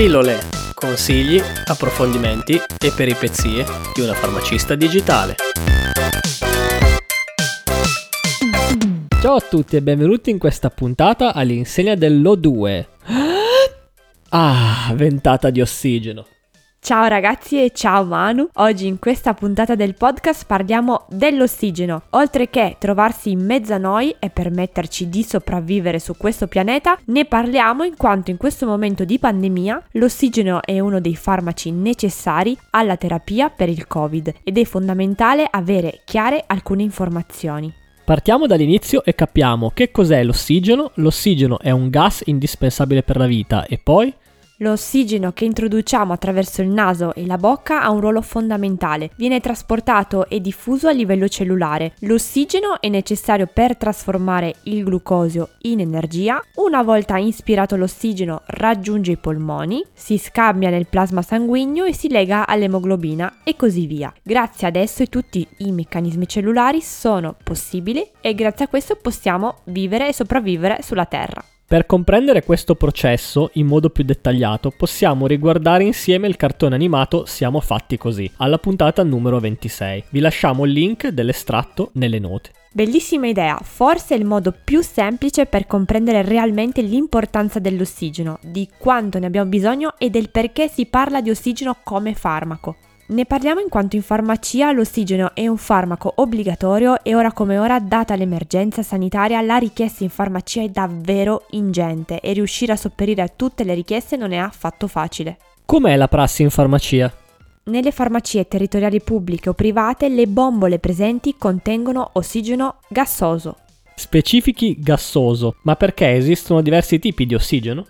Pillole, consigli, approfondimenti e peripezie di una farmacista digitale. Ciao a tutti e benvenuti in questa puntata all'insegna dell'O2. Ah, ventata di ossigeno. Ciao ragazzi e ciao Manu, oggi in questa puntata del podcast parliamo dell'ossigeno. Oltre che trovarsi in mezzo a noi e permetterci di sopravvivere su questo pianeta, ne parliamo in quanto in questo momento di pandemia l'ossigeno è uno dei farmaci necessari alla terapia per il Covid ed è fondamentale avere chiare alcune informazioni. Partiamo dall'inizio e capiamo che cos'è l'ossigeno. L'ossigeno è un gas indispensabile per la vita e poi L'ossigeno che introduciamo attraverso il naso e la bocca ha un ruolo fondamentale. Viene trasportato e diffuso a livello cellulare. L'ossigeno è necessario per trasformare il glucosio in energia. Una volta inspirato l'ossigeno raggiunge i polmoni, si scambia nel plasma sanguigno e si lega all'emoglobina e così via. Grazie ad esso tutti i meccanismi cellulari sono possibili e grazie a questo possiamo vivere e sopravvivere sulla Terra. Per comprendere questo processo in modo più dettagliato possiamo riguardare insieme il cartone animato Siamo fatti così, alla puntata numero 26. Vi lasciamo il link dell'estratto nelle note. Bellissima idea, forse il modo più semplice per comprendere realmente l'importanza dell'ossigeno, di quanto ne abbiamo bisogno e del perché si parla di ossigeno come farmaco. Ne parliamo in quanto in farmacia l'ossigeno è un farmaco obbligatorio e ora come ora, data l'emergenza sanitaria, la richiesta in farmacia è davvero ingente e riuscire a sopperire a tutte le richieste non è affatto facile. Com'è la prassi in farmacia? Nelle farmacie territoriali pubbliche o private le bombole presenti contengono ossigeno gassoso. Specifichi gassoso, ma perché esistono diversi tipi di ossigeno?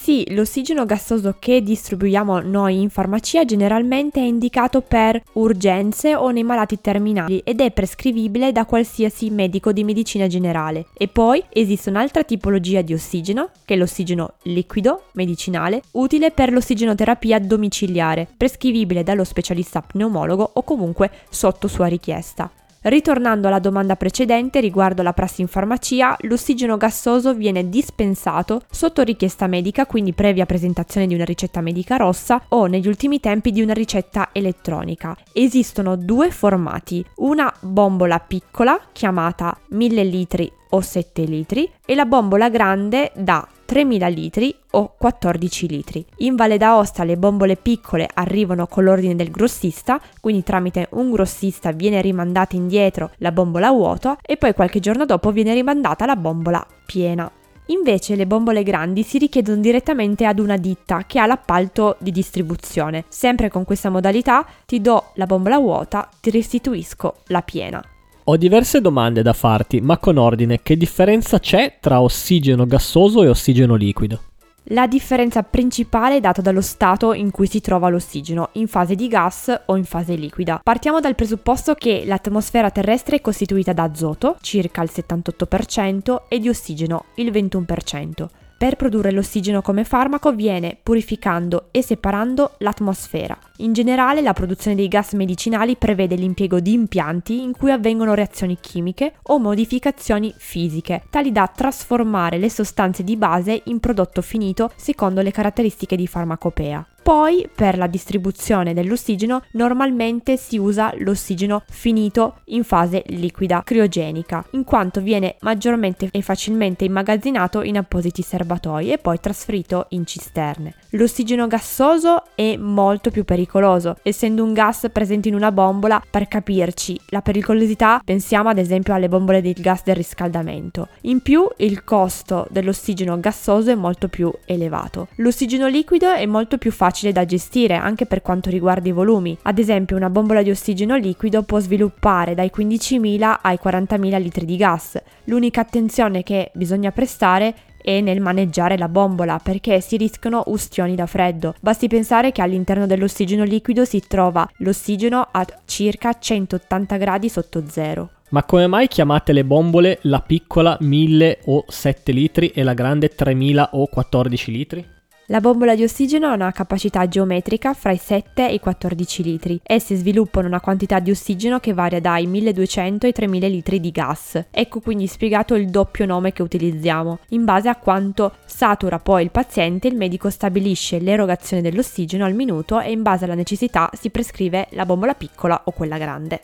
Sì, l'ossigeno gassoso che distribuiamo noi in farmacia generalmente è indicato per urgenze o nei malati terminali ed è prescrivibile da qualsiasi medico di medicina generale. E poi esiste un'altra tipologia di ossigeno, che è l'ossigeno liquido medicinale, utile per l'ossigenoterapia domiciliare, prescrivibile dallo specialista pneumologo o comunque sotto sua richiesta. Ritornando alla domanda precedente riguardo la prassi in farmacia, l'ossigeno gassoso viene dispensato sotto richiesta medica, quindi previa presentazione di una ricetta medica rossa o negli ultimi tempi di una ricetta elettronica. Esistono due formati, una bombola piccola chiamata 1000 litri o 7 litri e la bombola grande da 3.000 litri o 14 litri. In Valle d'Aosta le bombole piccole arrivano con l'ordine del grossista, quindi tramite un grossista viene rimandata indietro la bombola vuota e poi qualche giorno dopo viene rimandata la bombola piena. Invece le bombole grandi si richiedono direttamente ad una ditta che ha l'appalto di distribuzione. Sempre con questa modalità ti do la bombola vuota, ti restituisco la piena. Ho diverse domande da farti, ma con ordine, che differenza c'è tra ossigeno gassoso e ossigeno liquido? La differenza principale è data dallo stato in cui si trova l'ossigeno, in fase di gas o in fase liquida. Partiamo dal presupposto che l'atmosfera terrestre è costituita da azoto, circa il 78%, e di ossigeno, il 21%. Per produrre l'ossigeno come farmaco viene purificando e separando l'atmosfera. In generale la produzione dei gas medicinali prevede l'impiego di impianti in cui avvengono reazioni chimiche o modificazioni fisiche, tali da trasformare le sostanze di base in prodotto finito secondo le caratteristiche di farmacopea. Poi per la distribuzione dell'ossigeno normalmente si usa l'ossigeno finito in fase liquida criogenica, in quanto viene maggiormente e facilmente immagazzinato in appositi serbatoi e poi trasferito in cisterne. L'ossigeno gassoso è molto più pericoloso, essendo un gas presente in una bombola, per capirci, la pericolosità pensiamo ad esempio alle bombole del gas del riscaldamento. In più il costo dell'ossigeno gassoso è molto più elevato. L'ossigeno liquido è molto più facile facile da gestire anche per quanto riguarda i volumi. Ad esempio una bombola di ossigeno liquido può sviluppare dai 15.000 ai 40.000 litri di gas. L'unica attenzione che bisogna prestare è nel maneggiare la bombola perché si rischiano ustioni da freddo. Basti pensare che all'interno dell'ossigeno liquido si trova l'ossigeno a circa 180 gradi sotto zero. Ma come mai chiamate le bombole la piccola 1000 o 7 litri e la grande 3000 o 14 litri? La bombola di ossigeno ha una capacità geometrica fra i 7 e i 14 litri. Esse sviluppano una quantità di ossigeno che varia dai 1200 ai 3000 litri di gas. Ecco quindi spiegato il doppio nome che utilizziamo. In base a quanto satura poi il paziente, il medico stabilisce l'erogazione dell'ossigeno al minuto e in base alla necessità si prescrive la bombola piccola o quella grande.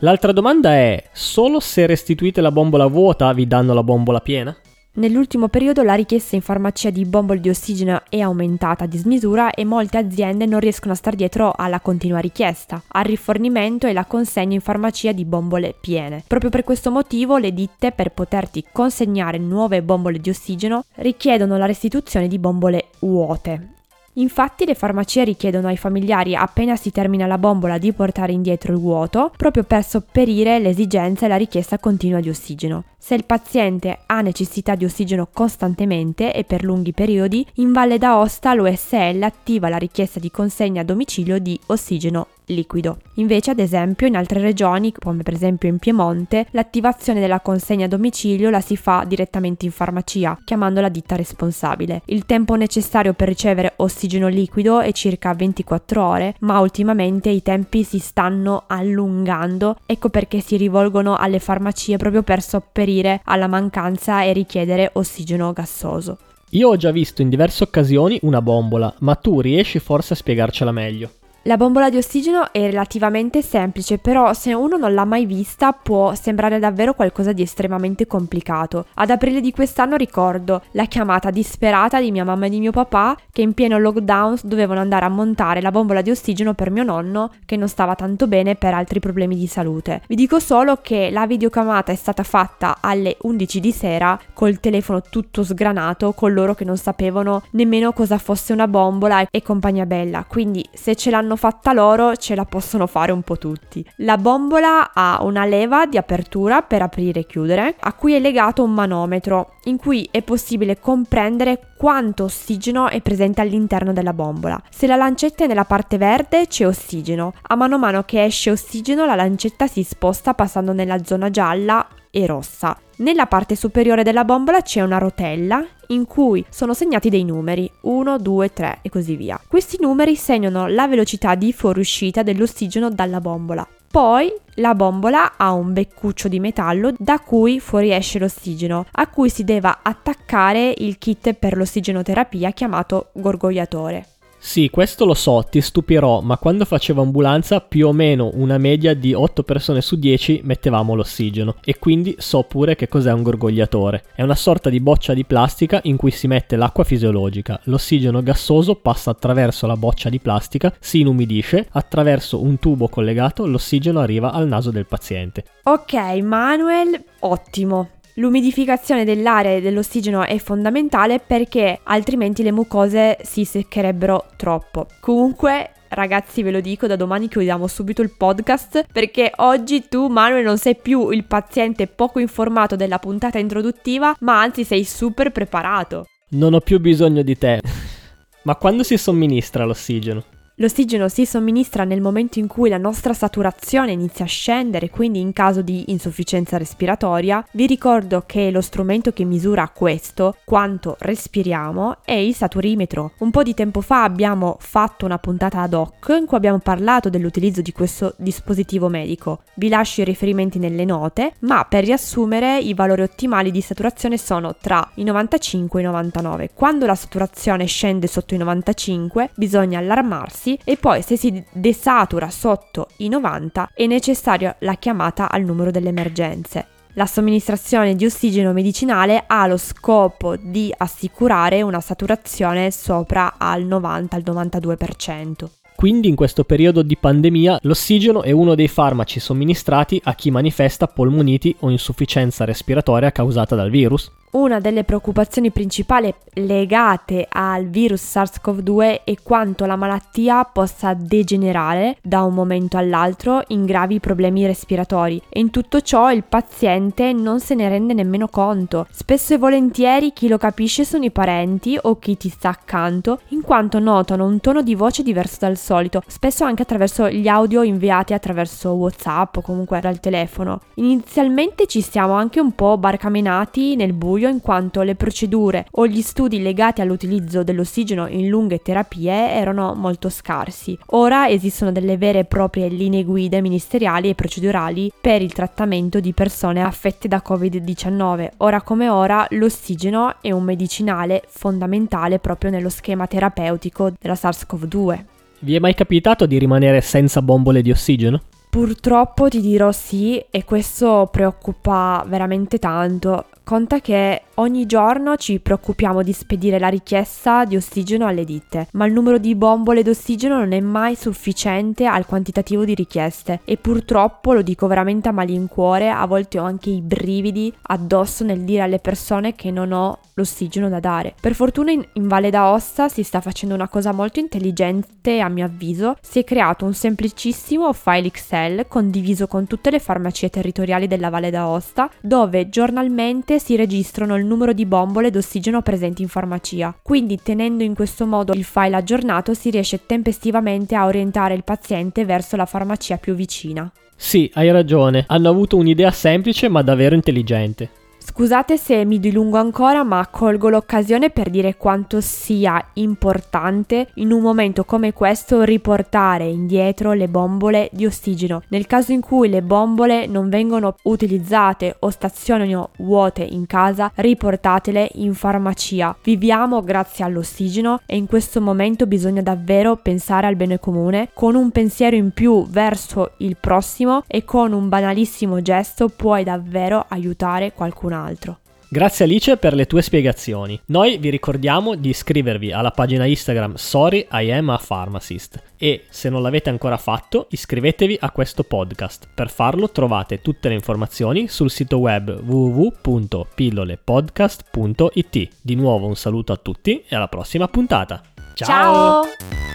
L'altra domanda è: solo se restituite la bombola vuota vi danno la bombola piena? Nell'ultimo periodo la richiesta in farmacia di bombole di ossigeno è aumentata a dismisura e molte aziende non riescono a star dietro alla continua richiesta, al rifornimento e la consegna in farmacia di bombole piene. Proprio per questo motivo le ditte per poterti consegnare nuove bombole di ossigeno richiedono la restituzione di bombole vuote. Infatti le farmacie richiedono ai familiari appena si termina la bombola di portare indietro il vuoto, proprio per sopperire l'esigenza e la richiesta continua di ossigeno. Se il paziente ha necessità di ossigeno costantemente e per lunghi periodi, in Valle d'Aosta l'OSL attiva la richiesta di consegna a domicilio di ossigeno liquido. Invece, ad esempio, in altre regioni, come per esempio in Piemonte, l'attivazione della consegna a domicilio la si fa direttamente in farmacia, chiamando la ditta responsabile. Il tempo necessario per ricevere ossigeno liquido è circa 24 ore, ma ultimamente i tempi si stanno allungando, ecco perché si rivolgono alle farmacie proprio per sopperire alla mancanza e richiedere ossigeno gassoso. Io ho già visto in diverse occasioni una bombola, ma tu riesci forse a spiegarcela meglio. La bombola di ossigeno è relativamente semplice, però se uno non l'ha mai vista può sembrare davvero qualcosa di estremamente complicato. Ad aprile di quest'anno ricordo la chiamata disperata di mia mamma e di mio papà che in pieno lockdown dovevano andare a montare la bombola di ossigeno per mio nonno che non stava tanto bene per altri problemi di salute. Vi dico solo che la videocamata è stata fatta alle 11 di sera col telefono tutto sgranato con loro che non sapevano nemmeno cosa fosse una bombola e compagnia bella. Quindi se ce l'hanno fatta loro ce la possono fare un po' tutti. La bombola ha una leva di apertura per aprire e chiudere, a cui è legato un manometro, in cui è possibile comprendere quanto ossigeno è presente all'interno della bombola. Se la lancetta è nella parte verde c'è ossigeno, a mano a mano che esce ossigeno la lancetta si sposta passando nella zona gialla e rossa. Nella parte superiore della bombola c'è una rotella in cui sono segnati dei numeri 1, 2, 3 e così via. Questi numeri segnano la velocità di fuoriuscita dell'ossigeno dalla bombola. Poi la bombola ha un beccuccio di metallo da cui fuoriesce l'ossigeno, a cui si deve attaccare il kit per l'ossigenoterapia chiamato gorgogliatore. Sì, questo lo so, ti stupirò, ma quando facevo ambulanza più o meno una media di 8 persone su 10 mettevamo l'ossigeno e quindi so pure che cos'è un gorgogliatore. È una sorta di boccia di plastica in cui si mette l'acqua fisiologica. L'ossigeno gassoso passa attraverso la boccia di plastica, si inumidisce, attraverso un tubo collegato l'ossigeno arriva al naso del paziente. Ok, Manuel, ottimo. L'umidificazione dell'aria e dell'ossigeno è fondamentale perché altrimenti le mucose si seccherebbero troppo. Comunque Ragazzi, ve lo dico, da domani chiudiamo subito il podcast perché oggi tu, Manuel, non sei più il paziente poco informato della puntata introduttiva, ma anzi sei super preparato. Non ho più bisogno di te. ma quando si somministra l'ossigeno? L'ossigeno si somministra nel momento in cui la nostra saturazione inizia a scendere, quindi in caso di insufficienza respiratoria. Vi ricordo che lo strumento che misura questo, quanto respiriamo, è il saturimetro. Un po' di tempo fa abbiamo fatto una puntata ad hoc in cui abbiamo parlato dell'utilizzo di questo dispositivo medico. Vi lascio i riferimenti nelle note, ma per riassumere i valori ottimali di saturazione sono tra i 95 e i 99. Quando la saturazione scende sotto i 95 bisogna allarmarsi bassi e poi se si desatura sotto i 90 è necessaria la chiamata al numero delle emergenze. La somministrazione di ossigeno medicinale ha lo scopo di assicurare una saturazione sopra al 90-92%. Quindi in questo periodo di pandemia l'ossigeno è uno dei farmaci somministrati a chi manifesta polmoniti o insufficienza respiratoria causata dal virus? Una delle preoccupazioni principali legate al virus SARS-CoV-2 è quanto la malattia possa degenerare da un momento all'altro in gravi problemi respiratori e in tutto ciò il paziente non se ne rende nemmeno conto. Spesso e volentieri chi lo capisce sono i parenti o chi ti sta accanto, in quanto notano un tono di voce diverso dal solito, spesso anche attraverso gli audio inviati attraverso WhatsApp o comunque dal telefono. Inizialmente ci siamo anche un po' barcamenati nel buio studio in quanto le procedure o gli studi legati all'utilizzo dell'ossigeno in lunghe terapie erano molto scarsi. Ora esistono delle vere e proprie linee guida ministeriali e procedurali per il trattamento di persone affette da Covid-19. Ora come ora l'ossigeno è un medicinale fondamentale proprio nello schema terapeutico della SARS-CoV-2. Vi è mai capitato di rimanere senza bombole di ossigeno? Purtroppo ti dirò sì e questo preoccupa veramente tanto. Conta che ogni giorno ci preoccupiamo di spedire la richiesta di ossigeno alle ditte, ma il numero di bombole d'ossigeno non è mai sufficiente al quantitativo di richieste e purtroppo, lo dico veramente a malincuore, a volte ho anche i brividi addosso nel dire alle persone che non ho l'ossigeno da dare. Per fortuna in, in Valle d'Aosta si sta facendo una cosa molto intelligente a mio avviso, si è creato un semplicissimo file Excel condiviso con tutte le farmacie territoriali della Valle d'Aosta dove giornalmente si registrano il numero di bombole d'ossigeno presenti in farmacia. Quindi tenendo in questo modo il file aggiornato si riesce tempestivamente a orientare il paziente verso la farmacia più vicina. Sì, hai ragione, hanno avuto un'idea semplice ma davvero intelligente. Scusate se mi dilungo ancora, ma colgo l'occasione per dire quanto sia importante in un momento come questo riportare indietro le bombole di ossigeno. Nel caso in cui le bombole non vengono utilizzate o stazionano vuote in casa, riportatele in farmacia. Viviamo grazie all'ossigeno e in questo momento bisogna davvero pensare al bene comune con un pensiero in più verso il prossimo e con un banalissimo gesto puoi davvero aiutare qualcun altro altro. Grazie Alice per le tue spiegazioni. Noi vi ricordiamo di iscrivervi alla pagina Instagram Sorry I am a Pharmacist e se non l'avete ancora fatto iscrivetevi a questo podcast. Per farlo trovate tutte le informazioni sul sito web www.pillolepodcast.it. Di nuovo un saluto a tutti e alla prossima puntata. Ciao! Ciao!